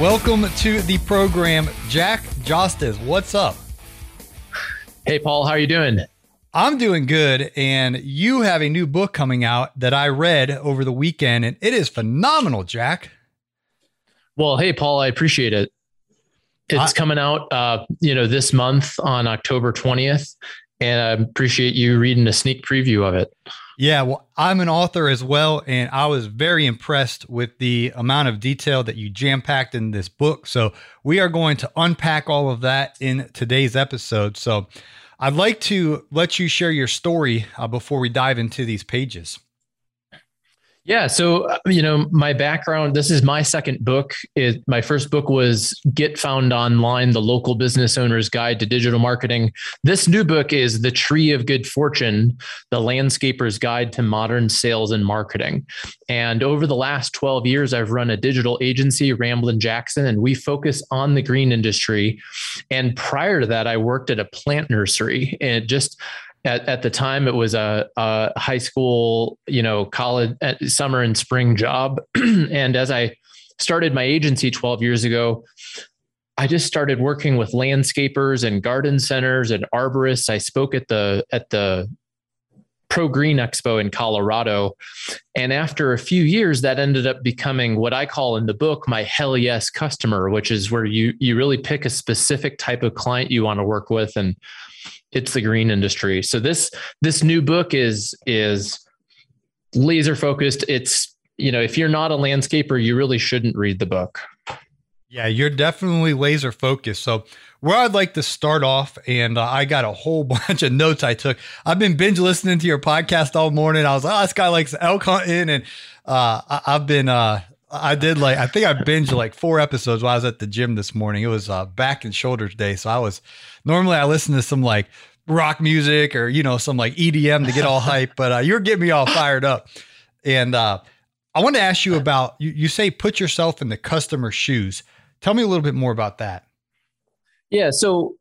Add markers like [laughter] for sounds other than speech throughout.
Welcome to the program, Jack Jostes. What's up? Hey, Paul, how are you doing? I'm doing good, and you have a new book coming out that I read over the weekend, and it is phenomenal, Jack. Well, hey, Paul, I appreciate it. It's I, coming out, uh, you know, this month on October 20th, and I appreciate you reading a sneak preview of it. Yeah, well, I'm an author as well, and I was very impressed with the amount of detail that you jam packed in this book. So, we are going to unpack all of that in today's episode. So, I'd like to let you share your story uh, before we dive into these pages. Yeah. So, uh, you know, my background, this is my second book. It, my first book was Get Found Online, The Local Business Owner's Guide to Digital Marketing. This new book is The Tree of Good Fortune, The Landscaper's Guide to Modern Sales and Marketing. And over the last 12 years, I've run a digital agency, Ramblin' Jackson, and we focus on the green industry. And prior to that, I worked at a plant nursery and just at, at the time it was a, a high school you know college uh, summer and spring job. [clears throat] And as i started my agency 12 years ago i just started working with landscapers and garden centers and arborists. I spoke at the at the pro green expo in colorado. And after a few years that ended up becoming what i call in the book my hell yes customer which is where you you really pick a specific type of client you want to work with. And it's the green industry. So this this new book is is laser focused. It's you know if you're not a landscaper, you really shouldn't read the book. Yeah, you're definitely laser focused. So where I'd like to start off, and uh, I got a whole [laughs] bunch of notes I took. I've been binge listening to your podcast all morning. I was like, oh, this guy likes elk hunting, and uh, I, have been uh, I did like I think I binged like four episodes while I was at the gym this morning. It was uh, back and shoulders day, so I was normally I listen to some like rock music or you know some like EDM to get all [laughs] hype, but uh, you're getting me all fired up. And uh, I want to ask you about you, you say put yourself in the customer's shoes. Tell me a little bit more about that. Yeah, so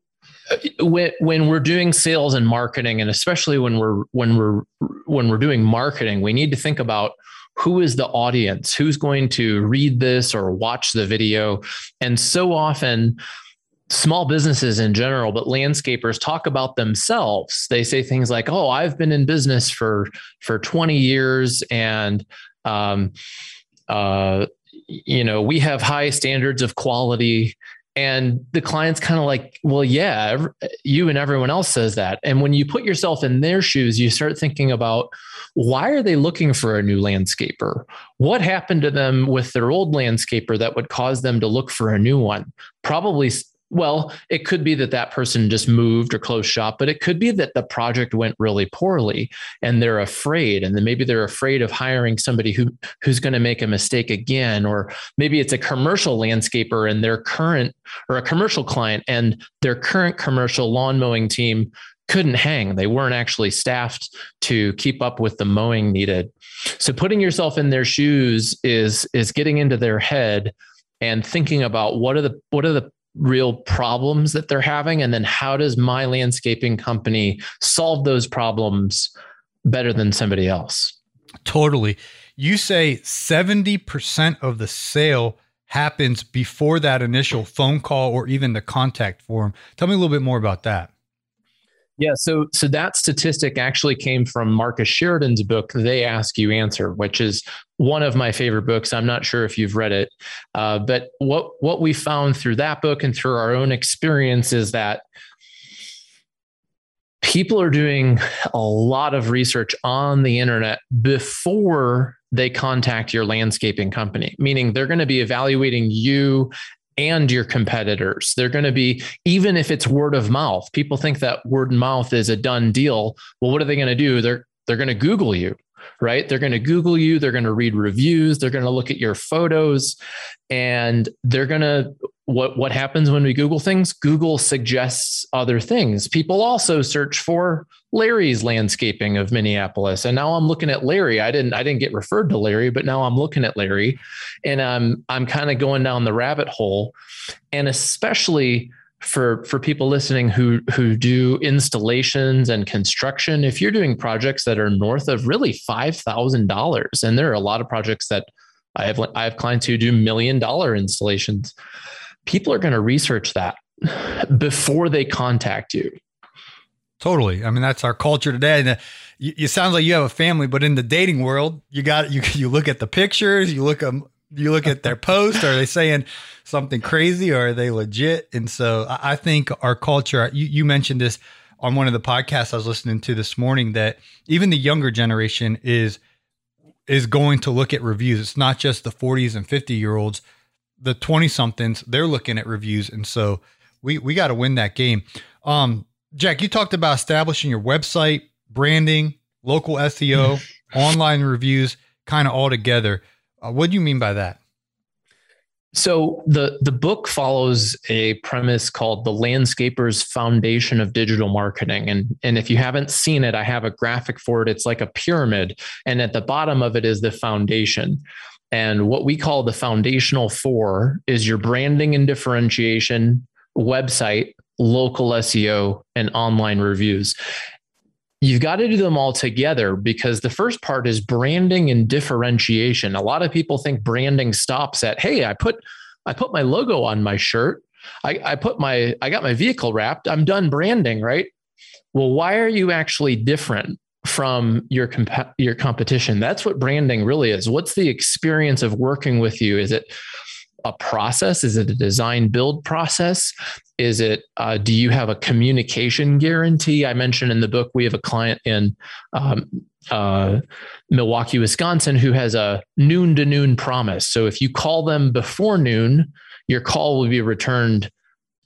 uh, when when we're doing sales and marketing and especially when we're when we're when we're doing marketing we need to think about who is the audience? Who's going to read this or watch the video? And so often small businesses in general but landscapers talk about themselves. They say things like oh i've been in business for for 20 years and um, uh, you know we have high standards of quality and the client's kind of like well yeah you and everyone else says that. And when you put yourself in their shoes you start thinking about why are they looking for a new landscaper? What happened to them with their old landscaper that would cause them to look for a new one? Probably well, it could be that that person just moved or closed shop, but it could be that the project went really poorly and they're afraid. And then maybe they're afraid of hiring somebody who who's going to make a mistake again. Or maybe it's a commercial landscaper and their current or a commercial client and their current commercial lawn mowing team couldn't hang. They weren't actually staffed to keep up with the mowing needed. So putting yourself in their shoes is is getting into their head and thinking about what are the what are the real problems that they're having? And then how does my landscaping company solve those problems better than somebody else? Totally. You say 70% of the sale happens before that initial phone call or even the contact form. Tell me a little bit more about that yeah, so so that statistic actually came from Marcus Sheridan's book, They Ask You Answer, which is one of my favorite books. I'm not sure if you've read it, uh, but what what we found through that book and through our own experience is that people are doing a lot of research on the internet before they contact your landscaping company, meaning they're going to be evaluating you and your competitors. They're going to be, even if it's word of mouth, people think that word of mouth is a done deal. Well, what are they going to do? They're, they're going to Google you, right? They're going to Google you. They're going to read reviews. They're going to look at your photos and they're going to, what what happens when we google things? Google suggests other things. People also search for larry's landscaping of minneapolis. And now i'm looking at larry. I didn't i didn't get referred to larry but now i'm looking at larry. And i'm i'm kind of going down the rabbit hole. And especially for for people listening who who do installations and construction if you're doing projects that are north of really $5000 and there are a lot of projects that i have i have clients who do million dollar installations people are going to research that before they contact you. Totally. I mean, that's our culture today. And uh, you, sound like you have a family, but in the dating world, you got you. You look at the pictures. You look at you look at their post. Are they saying something crazy, or are they legit? And so, I, I think our culture. You, you mentioned this on one of the podcasts I was listening to this morning that even the younger generation is is going to look at reviews. It's not just the 40s and 50 year olds the 20 somethings, they're looking at reviews. And so we, we got to win that game. Um, Jack, you talked about establishing your website, branding, local SEO, [laughs] online reviews, kind of all together. Uh, what do you mean by that? So the the book follows a premise called the Landscapers Foundation of Digital Marketing, and and if you haven't seen it, I have a graphic for it. It's like a pyramid, and at the bottom of it is the foundation. And what we call the foundational four is your branding and differentiation, website, local SEO, and online reviews. You've got to do them all together because the first part is branding and differentiation. A lot of people think branding stops at, hey, I put I put my logo on my shirt. I, I put my I got my vehicle wrapped. I'm done branding, right? Well, why are you actually different? From your comp- your competition. That's what branding really is. What's the experience of working with you? Is it a process? Is it a design build process? Is it, uh, do you have a communication guarantee? I mentioned in the book, we have a client in um, uh, Milwaukee, Wisconsin, who has a noon to noon promise. So if you call them before noon, your call will be returned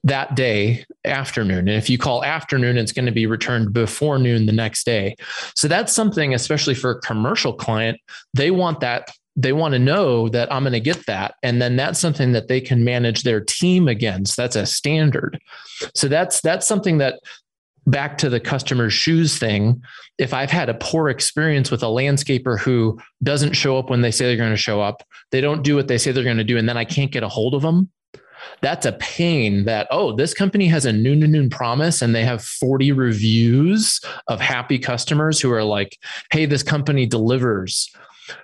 that day afternoon. And if you call afternoon, it's going to be returned before noon the next day. So that's something, especially for a commercial client, they want that. They want to know that I'm going to get that. And then that's something that they can manage their team against. That's a standard. So that's that's something that back to the customer's shoes thing. If I've had a poor experience with a landscaper who doesn't show up when they say they're going to show up, they don't do what they say they're going to do, and then I can't get a hold of them, that's a pain that, oh, this company has a noon to noon promise and they have 40 reviews of happy customers who are like, hey, this company delivers,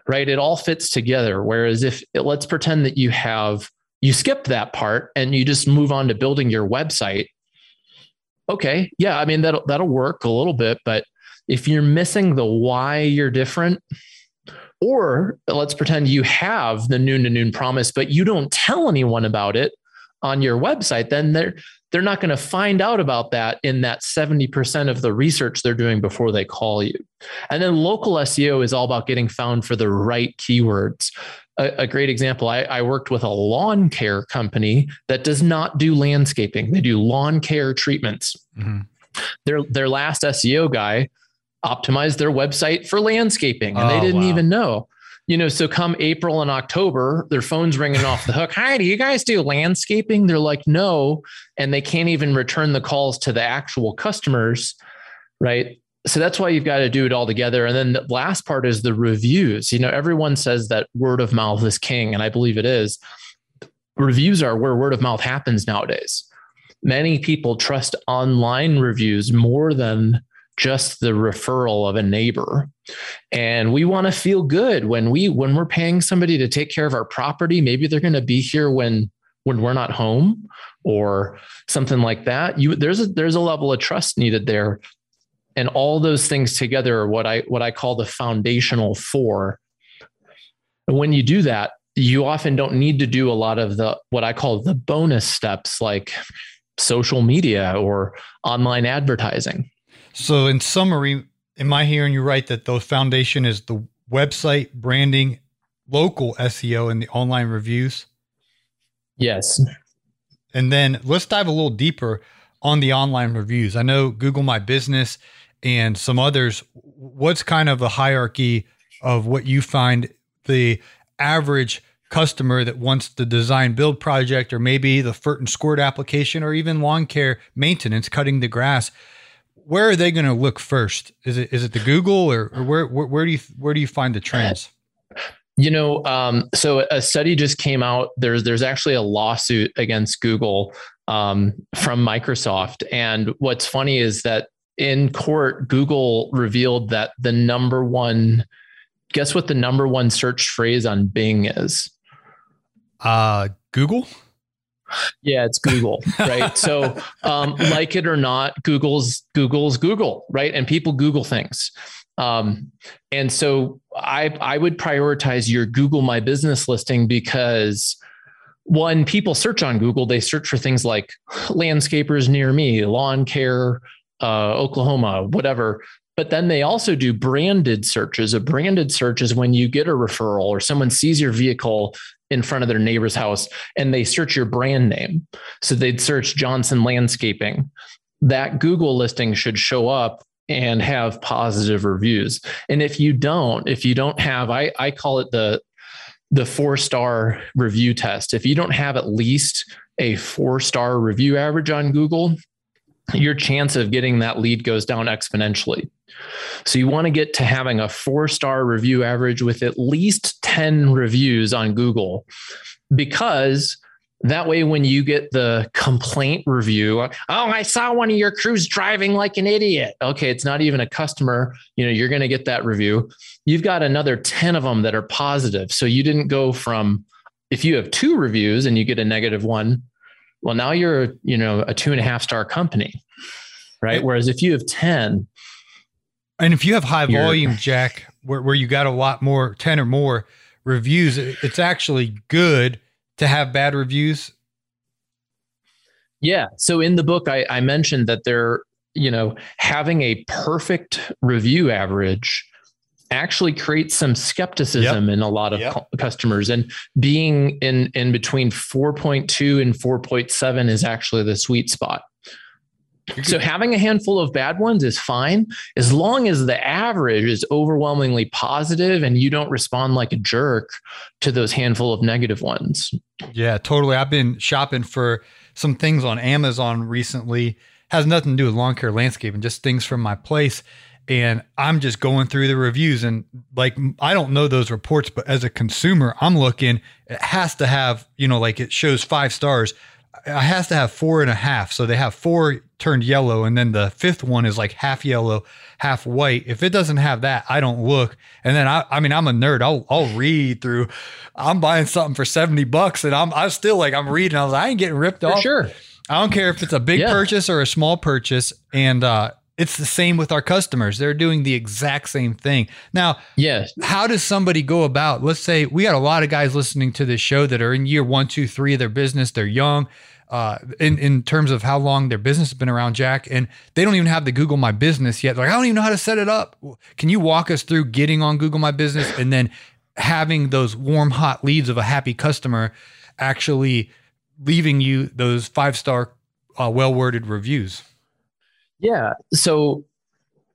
right? It all fits together. Whereas if let's pretend that you have, you skip that part and you just move on to building your website. Okay. Yeah. I mean, that'll, that'll work a little bit, but if you're missing the why you're different, or let's pretend you have the noon to noon promise, but you don't tell anyone about it on your website, then they're they're not going to find out about that in that 70% of the research they're doing before they call you. And then local SEO is all about getting found for the right keywords. A, a great example I, I worked with a lawn care company that does not do landscaping, they do lawn care treatments. Mm-hmm. Their, their last SEO guy optimized their website for landscaping and oh, they didn't wow. even know you know, so come April and October, their phone's ringing off the hook. Hi, do you guys do landscaping? They're like, no. And they can't even return the calls to the actual customers. Right. So that's why you've got to do it all together. And then the last part is the reviews. You know, everyone says that word of mouth is king, and I believe it is. Reviews are where word of mouth happens nowadays. Many people trust online reviews more than just the referral of a neighbor. And we want to feel good when we when we're paying somebody to take care of our property. Maybe they're going to be here when when we're not home or something like that. You there's a there's a level of trust needed there. And all those things together are what i what i call the foundational four. And when you do that you often don't need to do a lot of the what i call the bonus steps like social media or online advertising so, in summary, am I hearing you right that the foundation is the website, branding, local SEO, and the online reviews? Yes. And then let's dive a little deeper on the online reviews. I know Google My Business and some others. What's kind of the hierarchy of what you find the average customer that wants the design build project or maybe the FERT and squirt application or even lawn care maintenance, cutting the grass, where are they going to look first? Is it is it the Google or, or where, where, where do you where do you find the trends? You know, um, so a study just came out. There's there's actually a lawsuit against Google um, from Microsoft, and what's funny is that in court, Google revealed that the number one, guess what the number one search phrase on Bing is? Uh, Google. Yeah, it's Google, right? [laughs] so, um, like it or not, Google's Google's Google, right? And people Google things. Um, and so I I would prioritize your Google My Business listing because one, people search on Google, they search for things like landscapers near me, lawn care, uh, Oklahoma, whatever. But then they also do branded searches. A branded search is when you get a referral or someone sees your vehicle in front of their neighbor's house and they search your brand name. So they'd search Johnson Landscaping. That Google listing should show up and have positive reviews. And if you don't, if you don't have, I, I call it the the four star review test. If you don't have at least a four star review average on Google, your chance of getting that lead goes down exponentially. So you want to get to having a four star review average with at least 10 reviews on Google because that way when you get the complaint review oh i saw one of your crews driving like an idiot. Okay it's not even a customer you know you're going to get that review. You've got another 10 of them that are positive. So you didn't go from if you have two reviews and you get a negative one well, now you're, you know, a two and a half star company, right? Whereas if you have 10, and if you have high volume, Jack, where, where you got a lot more, 10 or more reviews, it's actually good to have bad reviews. Yeah. So in the book, I, I mentioned that they're, you know, having a perfect review average actually creates some skepticism yep. in a lot of yep. customers. And being in in between 4.2 and 4.7 is actually the sweet spot. So having a handful of bad ones is fine as long as the average is overwhelmingly positive and you don't respond like a jerk to those handful of negative ones. Yeah totally. I've been shopping for some things on amazon recently. Has nothing to do with lawn care landscaping, just things from my place and I'm just going through the reviews and like I don't know those reports, but as a consumer, I'm looking, it has to have, you know, like it shows five stars. It has to have four and a half. So they have four turned yellow, and then the fifth one is like half yellow, half white. If it doesn't have that, I don't look. And then I, I mean, I'm a nerd. I'll, I'll read through. I'm buying something for seventy bucks, and I'm, I'm still like, I'm reading. I was, I ain't getting ripped for off. Sure. I don't care if it's a big yeah. purchase or a small purchase, and uh, it's the same with our customers. They're doing the exact same thing. Now, yes. How does somebody go about? Let's say we got a lot of guys listening to this show that are in year one, two, three of their business. They're young, uh, in in terms of how long their business has been around, Jack, and they don't even have the Google My Business yet. They're like, I don't even know how to set it up. Can you walk us through getting on Google My Business and then having those warm, hot leads of a happy customer actually leaving you those five star, uh, well worded reviews? Yeah. So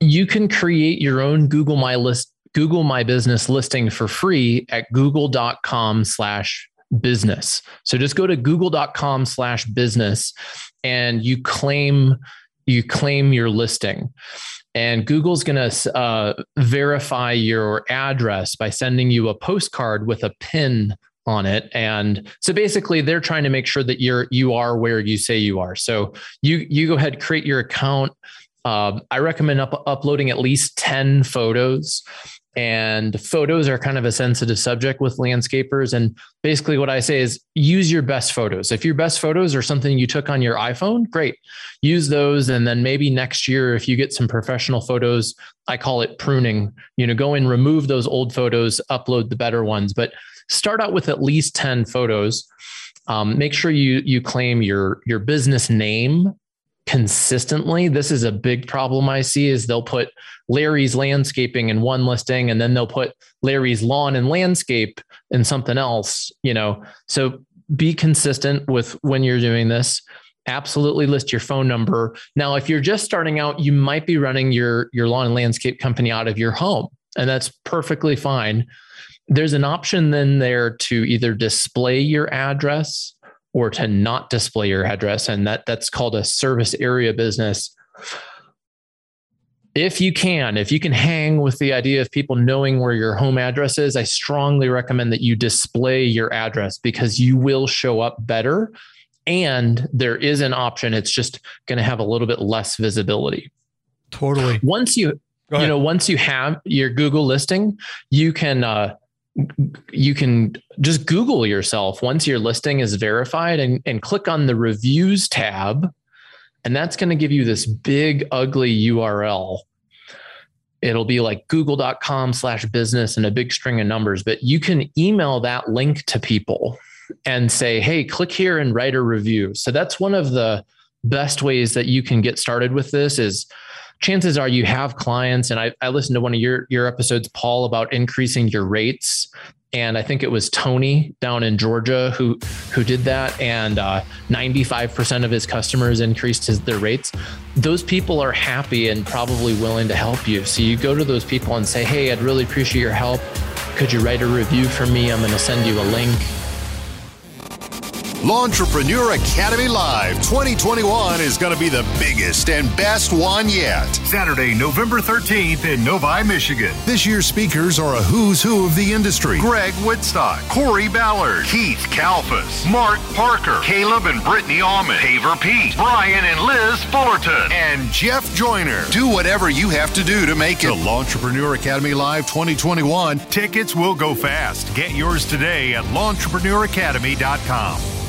you can create your own Google My List, Google My Business listing for free at google.com slash business. So just go to google.com slash business and you claim you claim your listing. And Google's going to uh, verify your address by sending you a postcard with a pin on it. And so basically they're trying to make sure that you're you are where you say you are. So you you go ahead create your account. Um, i recommend up, uploading at least 10 photos. And photos are kind of a sensitive subject with landscapers. And basically what i say is use your best photos. If your best photos are something you took on your iphone great. Use those. And then maybe next year if you get some professional photos i call it pruning. You know go and remove those old photos upload the better ones. But start out with at least 10 photos. Um, make sure you you claim your your business name consistently. This is a big problem I see is they'll put Larry's landscaping in one listing and then they'll put Larry's lawn and landscape in something else, you know. So be consistent with when you're doing this. Absolutely list your phone number. Now, if you're just starting out, you might be running your your lawn and landscape company out of your home and that's perfectly fine. There's an option then there to either display your address or to not display your address. And that, that's called a service area business if you can, if you can hang with the idea of people knowing where your home address is, I strongly recommend that you display your address because you will show up better. And there is an option, it's just going to have a little bit less visibility. Totally. Once you, you know, once you have your Google listing, you can, uh, you can just Google yourself once your listing is verified and, and click on the reviews tab and that's going to give you this big, ugly URL. It'll be like google.com slash business and a big string of numbers, but you can email that link to people and say, hey, click here and write a review. So that's one of the best ways that you can get started with this is chances are you have clients and I, I listened to one of your your episodes paul about increasing your rates and I think it was Tony down in Georgia who who did that, and uh, 95% of his customers increased his, their rates. Those people are happy and probably willing to help you. So you go to those people and say, "Hey, I'd really appreciate your help. Could you write a review for me? I'm going to send you a link." Lawntrepreneur Academy Live 2021 is going to be the biggest and best one yet. Saturday, November 13th in Novi, Michigan. This year's speakers are a who's who of the industry Greg Woodstock, Corey Ballard, Keith Kalfas, Mark Parker, Caleb and Brittany Almond, Haver Pete, Brian and Liz Fullerton, and Jeff Joyner. Do whatever you have to do to make it. The Lawntrepreneur Academy Live 2021. Tickets will go fast. Get yours today at lawntrepreneuracademy.com.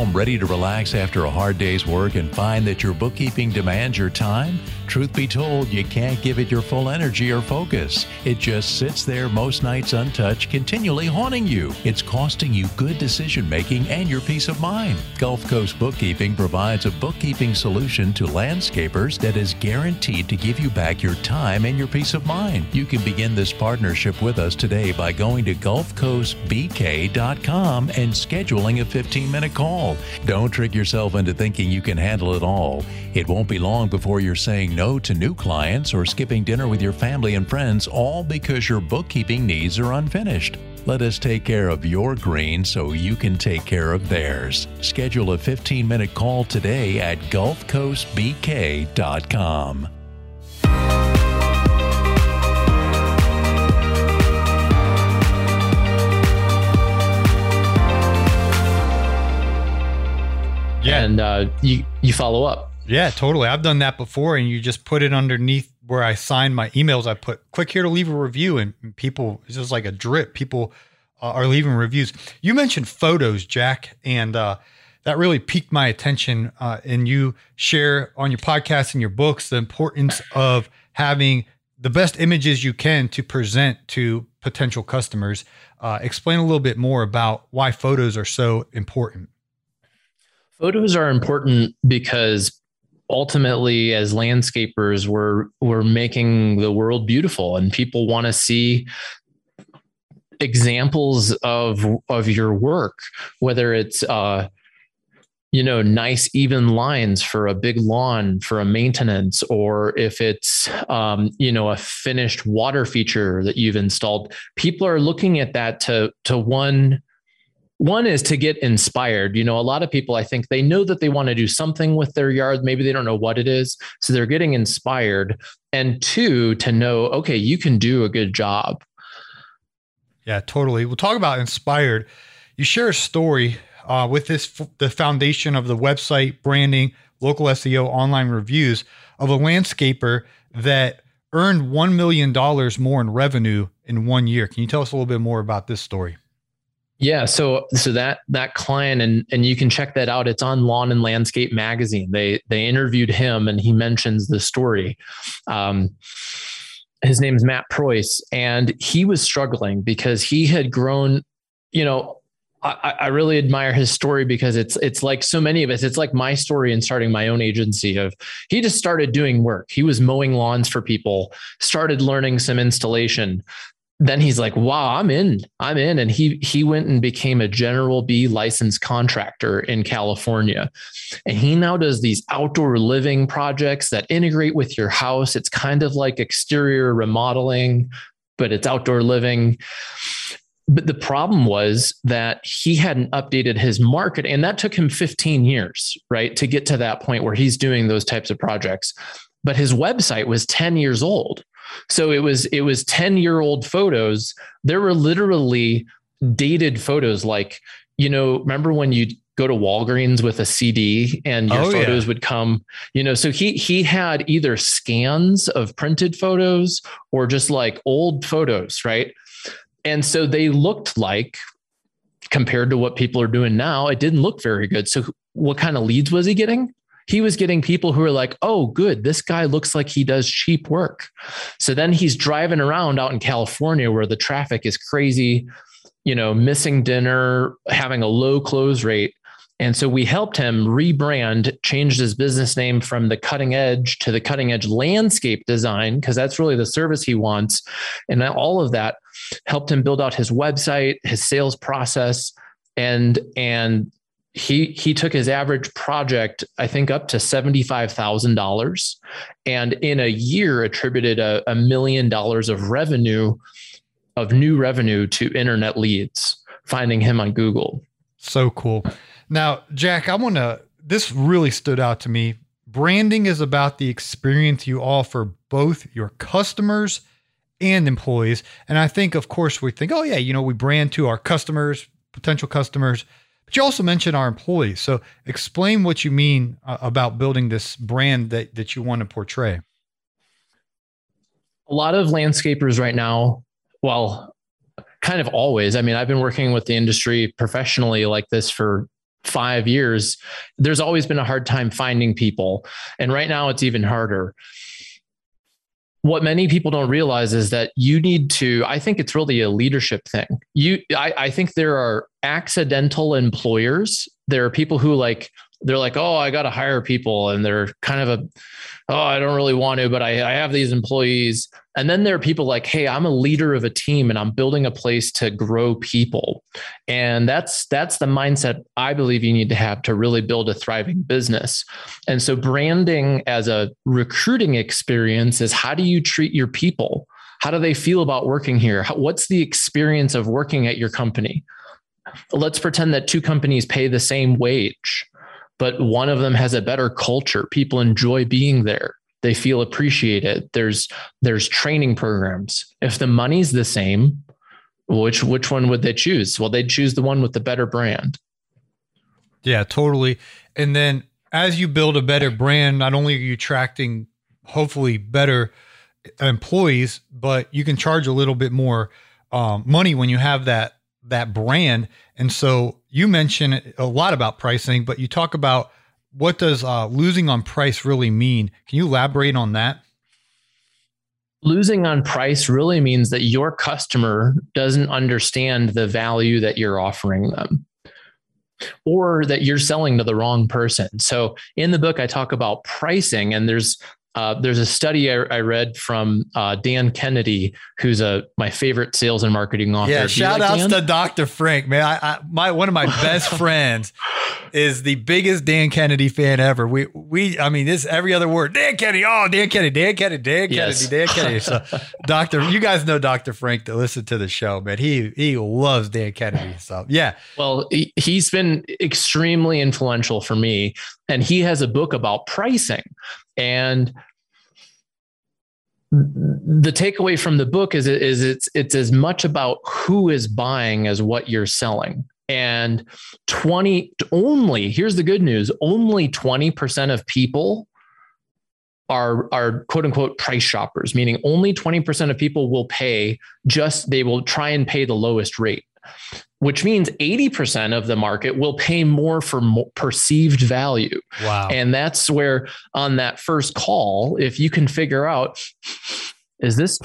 home ready to relax after a hard day's work and find that your bookkeeping demands your time? Truth be told, you can't give it your full energy or focus. It just sits there most nights untouched, continually haunting you. It's costing you good decision making and your peace of mind. Gulf Coast Bookkeeping provides a bookkeeping solution to landscapers that is guaranteed to give you back your time and your peace of mind. You can begin this partnership with us today by going to GulfCoastBK.com and scheduling a 15 minute call. Don't trick yourself into thinking you can handle it all. It won't be long before you're saying no to new clients or skipping dinner with your family and friends, all because your bookkeeping needs are unfinished. Let us take care of your green so you can take care of theirs. Schedule a 15 minute call today at GulfCoastBK.com. Yeah. And uh, you, you follow up. Yeah, totally. I've done that before, and you just put it underneath where I sign my emails. I put click here to leave a review, and people, it's just like a drip. People uh, are leaving reviews. You mentioned photos, Jack, and uh, that really piqued my attention. Uh, and you share on your podcast and your books the importance of having the best images you can to present to potential customers. Uh, explain a little bit more about why photos are so important. Photos are important because ultimately as landscapers we're we're making the world beautiful and people want to see examples of of your work whether it's uh you know nice even lines for a big lawn for a maintenance or if it's um, you know a finished water feature that you've installed. People are looking at that to to one one is to get inspired. You know, a lot of people, I think they know that they want to do something with their yard. Maybe they don't know what it is. So they're getting inspired. And two, to know, okay, you can do a good job. Yeah, totally. We'll talk about inspired. You share a story uh, with this, the foundation of the website, branding, local SEO, online reviews of a landscaper that earned $1 million more in revenue in one year. Can you tell us a little bit more about this story? Yeah, so so that that client and and you can check that out. It's on Lawn and Landscape magazine. They they interviewed him and he mentions the story. Um, his name's Matt Preuss, and he was struggling because he had grown. You know, I, I, really admire his story because it's it's like so many of us. It's like my story in starting my own agency. Of he just started doing work. He was mowing lawns for people, started learning some installation, then he's like, wow, I'm in, I'm in. And he, he went and became a general B licensed contractor in California. And he now does these outdoor living projects that integrate with your house. It's kind of like exterior remodeling, but it's outdoor living. But the problem was that he hadn't updated his market, and that took him 15 years, right, to get to that point where he's doing those types of projects. But his website was 10 years old. So it was it was 10 year old photos. There were literally dated photos like, you know, remember when you go to Walgreens with a CD and your oh, photos yeah. would come, you know, so he he had either scans of printed photos or just like old photos, right? And so they looked like compared to what people are doing now, it didn't look very good. So what kind of leads was he getting? He was getting people who were like, oh, good, this guy looks like he does cheap work. So then he's driving around out in California where the traffic is crazy, you know, missing dinner, having a low close rate. And so we helped him rebrand, changed his business name from the cutting edge to the cutting edge landscape design, because that's really the service he wants. And all of that helped him build out his website, his sales process, and and he he took his average project i think up to $75000 and in a year attributed a, a million dollars of revenue of new revenue to internet leads finding him on google. So cool. Now jack i want to this really stood out to me. Branding is about the experience you offer both your customers and employees. And i think of course we think oh yeah you know we brand to our customers potential customers but you also mentioned our employees. So explain what you mean uh, about building this brand that, that you want to portray. A lot of landscapers right now, well, kind of always. I mean, I've been working with the industry professionally like this for five years. There's always been a hard time finding people. And right now it's even harder what many people don't realize is that you need to i think it's really a leadership thing. You I, I, think there are accidental employers. There are people who like they're like oh i got to hire people and they're kind of a oh i don't really want to but I, I have these employees and then there are people like, hey, I'm a leader of a team and I'm building a place to grow people. And that's that's the mindset I believe you need to have to really build a thriving business. And so branding as a recruiting experience is how do you treat your people? How do they feel about working here? What's the experience of working at your company? Let's pretend that two companies pay the same wage, but one of them has a better culture. People enjoy being there. They feel appreciated. There's there's training programs. If the money's the same which which one would they choose? Well they'd choose the one with the better brand. Yeah totally. And then as you build a better brand not only are you attracting hopefully better employees but you can charge a little bit more um, money when you have that that brand and so you mentioned a lot about pricing but you talk about what does uh, losing on price really mean? Can you elaborate on that? Losing on price really means that your customer doesn't understand the value that you're offering them or that you're selling to the wrong person. So in the book, I talk about pricing, and there's uh, there's a study I, I read from uh, Dan Kennedy, who's a my favorite sales and marketing author. Yeah, shout like outs Dan? to Dr. Frank, man. I, I, my one of my [laughs] best friends is the biggest Dan Kennedy fan ever. We we I mean this every other word. Dan Kennedy, oh Dan Kennedy, Dan Kennedy, Dan Kennedy, yes. Dan Kennedy. So [laughs] Dr. You guys know Dr. Frank to listen to the show, man. He he loves Dan Kennedy. So yeah. Well, he, he's been extremely influential for me, and he has a book about pricing. And the takeaway from the book is, is it's it's as much about who is buying as what you're selling. And 20 only, here's the good news, only 20% of people are are quote unquote price shoppers, meaning only 20% of people will pay just they will try and pay the lowest rate which means 80% of the market will pay more for more perceived value. Wow. And that's where on that first call, if you can figure out, is this,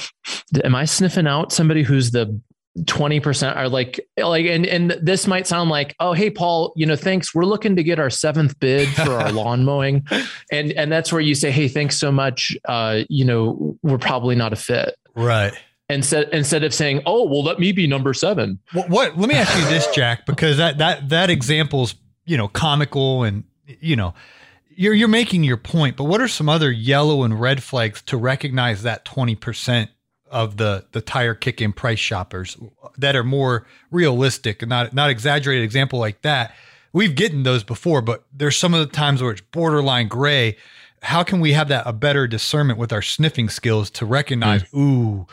am I sniffing out somebody who's the 20% are like, like, and, and this might sound like, oh, hey, Paul, you know, thanks. We're looking to get our seventh bid for our [laughs] lawn mowing. And, and that's where you say, hey, thanks so much. Uh, you know, we're probably not a fit. Right instead instead of saying, "Oh, well, let me be number seven. What, what? Let me ask you this, Jack, because that that that example's you know comical and you know you're you're making your point, but what are some other yellow and red flags to recognize that twenty percent of the the tire kicking price shoppers that are more realistic and not not exaggerated example like that? We've gotten those before, but there's some of the times where it's borderline gray. How can we have that a better discernment with our sniffing skills to recognize, mm. ooh,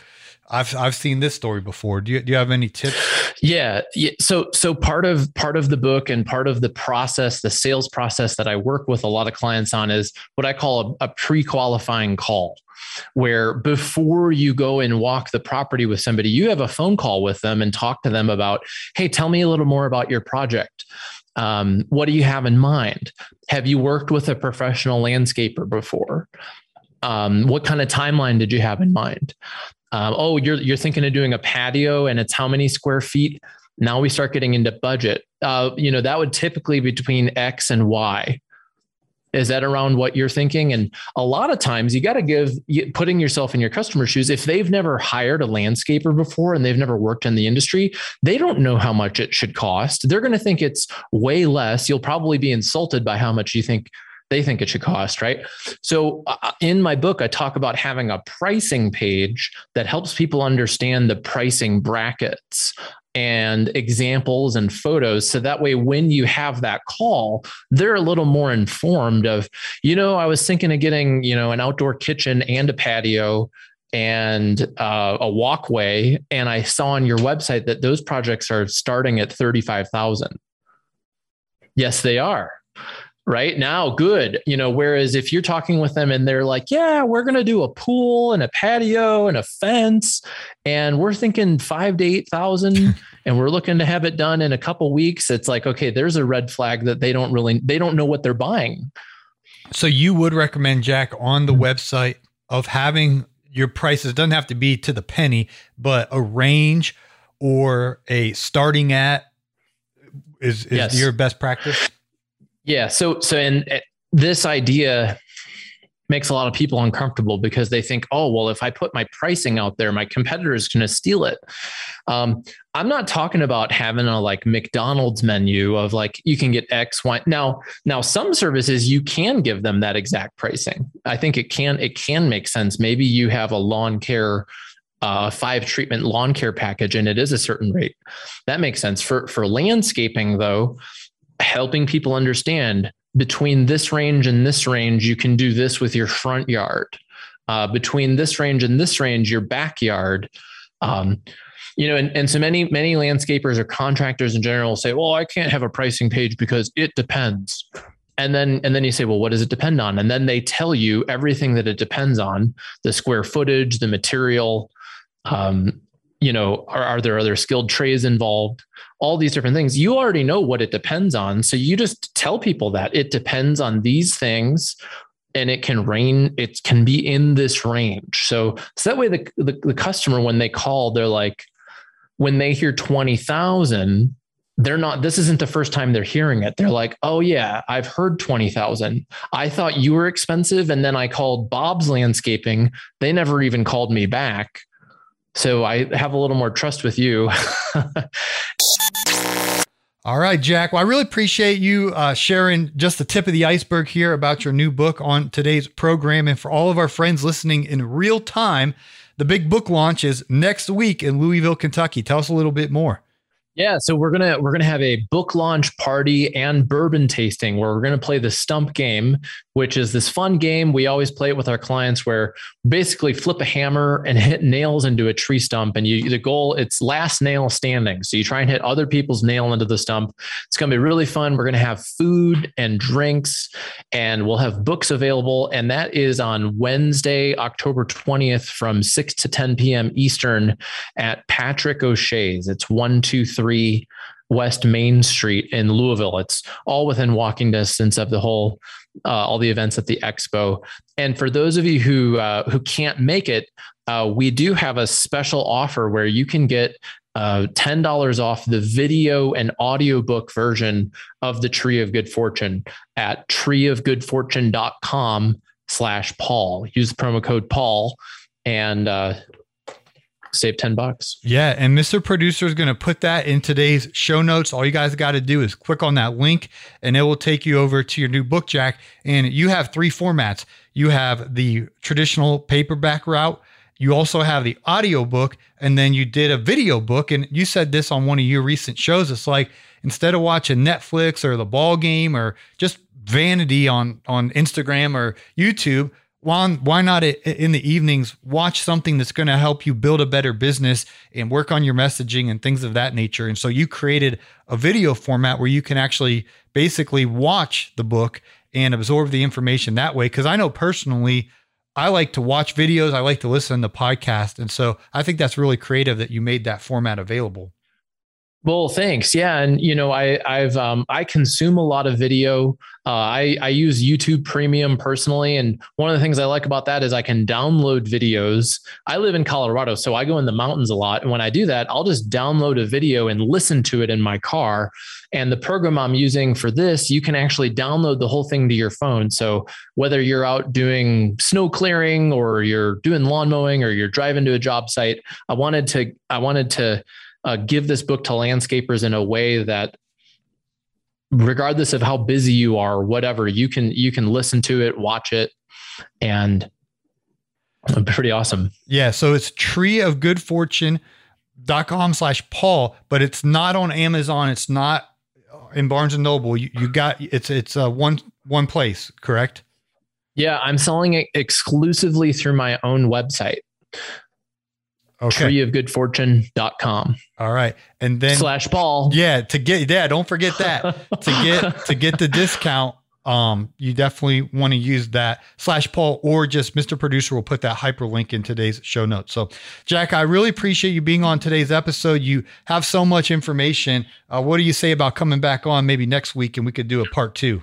I've I've seen this story before. Do you do you have any tips? Yeah, yeah. So so part of part of the book and part of the process, the sales process that I work with a lot of clients on is what I call a, a pre-qualifying call where before you go and walk the property with somebody, you have a phone call with them and talk to them about, hey, tell me a little more about your project. Um, what do you have in mind? Have you worked with a professional landscaper before? Um, what kind of timeline did you have in mind? Um, oh, you're you're thinking of doing a patio and it's how many square feet? Now we start getting into budget. Uh, you know, that would typically be between X and Y. Is that around what you're thinking? And a lot of times you got to give putting yourself in your customer's shoes. If they've never hired a landscaper before and they've never worked in the industry, they don't know how much it should cost. They're going to think it's way less. You'll probably be insulted by how much you think they think it should cost, right? So uh, in my book, I talk about having a pricing page that helps people understand the pricing brackets and examples and photos. So that way, when you have that call, they're a little more informed of, you know, I was thinking of getting, you know, an outdoor kitchen and a patio and uh, a walkway. And I saw on your website that those projects are starting at 35,000. Yes, they are right? Now good. You know whereas if you're talking with them and they're like yeah we're going to do a pool and a patio and a fence and we're thinking 5 to 8000 [laughs] and we're looking to have it done in a couple weeks it's like okay there's a red flag that they don't really they don't know what they're buying. So you would recommend jack on the mm-hmm. website of having your prices doesn't have to be to the penny but a range or a starting at is, is yes. your best practice yeah. So, so, and uh, this idea makes a lot of people uncomfortable because they think, oh, well, if I put my pricing out there, my competitor is going to steal it. Um, I'm not talking about having a like McDonald's menu of like you can get X, Y. Now, now some services you can give them that exact pricing. I think it can it can make sense. Maybe you have a lawn care uh, five treatment lawn care package and it is a certain rate. That makes sense. For for landscaping though, helping people understand between this range and this range, you can do this with your front yard. Uh, between this range and this range, your backyard. Um, you know, and, and so many, many landscapers or contractors in general say, well, I can't have a pricing page because it depends. And then, and then you say, well, what does it depend on? And then they tell you everything that it depends on the square footage, the material, um, you know, are, are there other skilled trades involved? All these different things. You already know what it depends on. So you just tell people that it depends on these things and it can rain, it can be in this range. So, so that way the, the, the customer, when they call, they're like, when they hear 20,000, they're not this isn't the first time they're hearing it they're like oh yeah i've heard 20000 i thought you were expensive and then i called bob's landscaping they never even called me back so I have a little more trust with you. [laughs] All right, Jack. Well, I really appreciate you uh, sharing just the tip of the iceberg here about your new book on today's program. And for all of our friends listening in real time, the big book launch is next week in Louisville, Kentucky. Tell us a little bit more. Yeah, so we're gonna we're gonna have a book launch party and bourbon tasting where we're gonna play the stump game, which is this fun game. We always play it with our clients where basically flip a hammer and hit nails into a tree stump. And you the goal, it's last nail standing. So you try and hit other people's nail into the stump. It's gonna be really fun. We're gonna have food and drinks, and we'll have books available. And that is on Wednesday, October 20th from 6 to 10 p.m. Eastern at Patrick O'Shea's. It's one, two, three West Main Street in Louisville. It's all within walking distance of the whole uh, all the events at the expo. And for those of you who uh, who can't make it, uh, we do have a special offer where you can get uh, $10 off the video and audiobook version of the Tree of Good Fortune at treeofgoodfortune.com slash Paul. Use the promo code Paul and uh, save 10 bucks. Yeah. And Mr. Producer is going to put that in today's show notes. All you guys got to do is click on that link and it will take you over to your new book, Jack. And you have three formats you have the traditional paperback route. You also have the audio book, and then you did a video book. And you said this on one of your recent shows. It's like instead of watching Netflix or the ball game or just vanity on on Instagram or YouTube, why, why not in the evenings watch something that's going to help you build a better business and work on your messaging and things of that nature? And so you created a video format where you can actually basically watch the book and absorb the information that way. Because i know personally i like to watch videos. I like to listen to podcasts. And so i think that's really creative that you made that format available well, thanks. Yeah, and you know, I I've um, I consume a lot of video. Uh, I I use YouTube Premium personally, and one of the things I like about that is I can download videos. I live in Colorado, so I go in the mountains a lot, and when I do that, I'll just download a video and listen to it in my car. And the program I'm using for this, you can actually download the whole thing to your phone. So whether you're out doing snow clearing or you're doing lawn mowing or you're driving to a job site, I wanted to I wanted to uh, give this book to landscapers in a way that regardless of how busy you are whatever you can you can listen to it watch it and pretty awesome. Yeah so it's tree of good fortune dot com slash paul but it's not on amazon. It's not in barnes and noble. You, you got it's it's uh, one one place correct? Yeah i'm selling it exclusively through my own website Okay. treeofgoodfortune.com. All right. And then slash Paul. Yeah. To get, yeah, don't forget that to get, [laughs] to get the discount. Um, you definitely want to use that slash Paul or just Mr. Producer will put that hyperlink in today's show notes. So, Jack, I really appreciate you being on today's episode. You have so much information. Uh, what do you say about coming back on maybe next week and we could do a part two?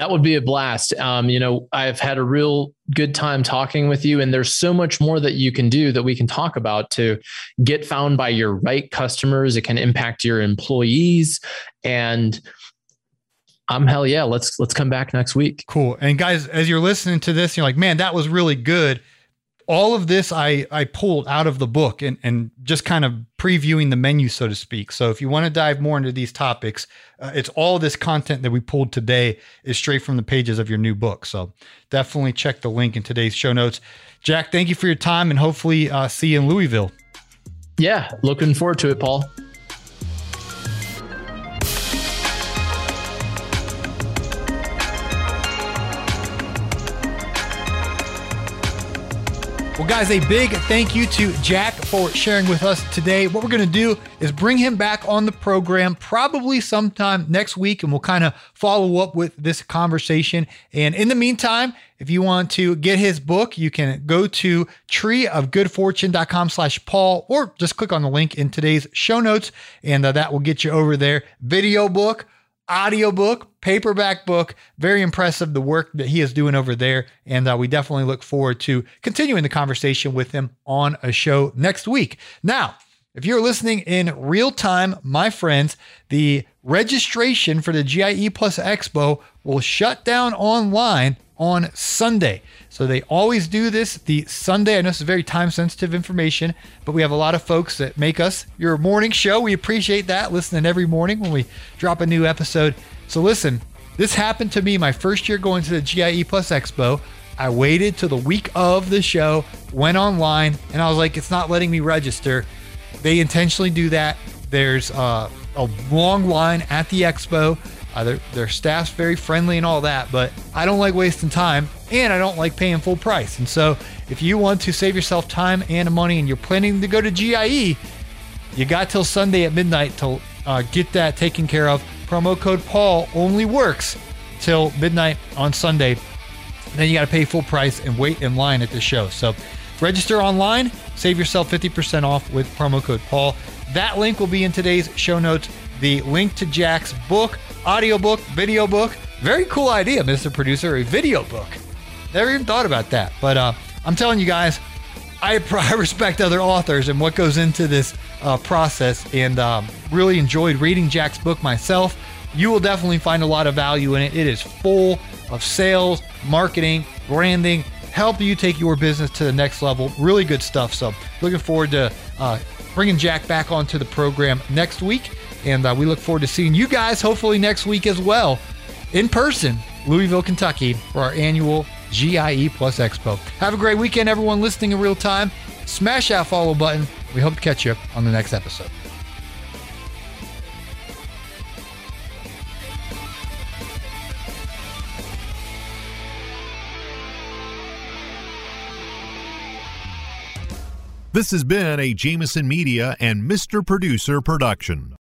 That would be a blast. Um, you know, I've had a real good time talking with you, and there's so much more that you can do that we can talk about to get found by your right customers. It can impact your employees, and I'm hell yeah. Let's let's come back next week. Cool. And guys, as you're listening to this, you're like, man, that was really good all of this I, I pulled out of the book and, and just kind of previewing the menu, so to speak. So if you want to dive more into these topics, uh, it's all this content that we pulled today is straight from the pages of your new book. So definitely check the link in today's show notes. Jack, thank you for your time and hopefully uh, see you in Louisville. Yeah, looking forward to it, Paul. Well, guys, a big thank you to Jack for sharing with us today. What we're going to do is bring him back on the program probably sometime next week, and we'll kind of follow up with this conversation. And in the meantime, if you want to get his book, you can go to treeofgoodfortune.com slash Paul, or just click on the link in today's show notes, and uh, that will get you over there. Video book audiobook, paperback book. Very impressive the work that he is doing over there. And uh, we definitely look forward to continuing the conversation with him on a show next week. Now, if you're listening in real time, my friends, the registration for the GIE Plus Expo will shut down online on Sunday. So they always do this the Sunday. I know this is very time sensitive information, but we have a lot of folks that make us your morning show. We appreciate that listening every morning when we drop a new episode. So listen, this happened to me my first year going to the GIE Plus Expo. I waited till the week of the show, went online, and I was like, it's not letting me register. They intentionally do that. There's uh, a long line at the expo. Uh, their, staff's very friendly and all that, but I don't like wasting time and I don't like paying full price. And so, if you want to save yourself time and money and you're planning to go to GIE, you got till Sunday at midnight to uh, get that taken care of. Promo code Paul only works till midnight on Sunday. Then you got to pay full price and wait in line at the show. So, register online, save yourself 50% off with promo code Paul. That link will be in today's show notes. The link to Jack's book audiobook, video book. Very cool idea, Mr. Producer, a video book. Never even thought about that. But uh, I'm telling you guys, I, [laughs] I, respect other authors and what goes into this uh, process and um, really enjoyed reading Jack's book myself. You will definitely find a lot of value in it. It is full of sales, marketing, branding, help you take your business to the next level. Really good stuff. So, looking forward to uh, bringing Jack back onto the program next week. And uh, we look forward to seeing you guys hopefully next week as well in person, Louisville, Kentucky, for our annual GIE Plus Expo. Have a great weekend, everyone listening in real time. Smash that follow button. We hope to catch you on the next episode. This has been a Jamison Media and Mr. Producer production.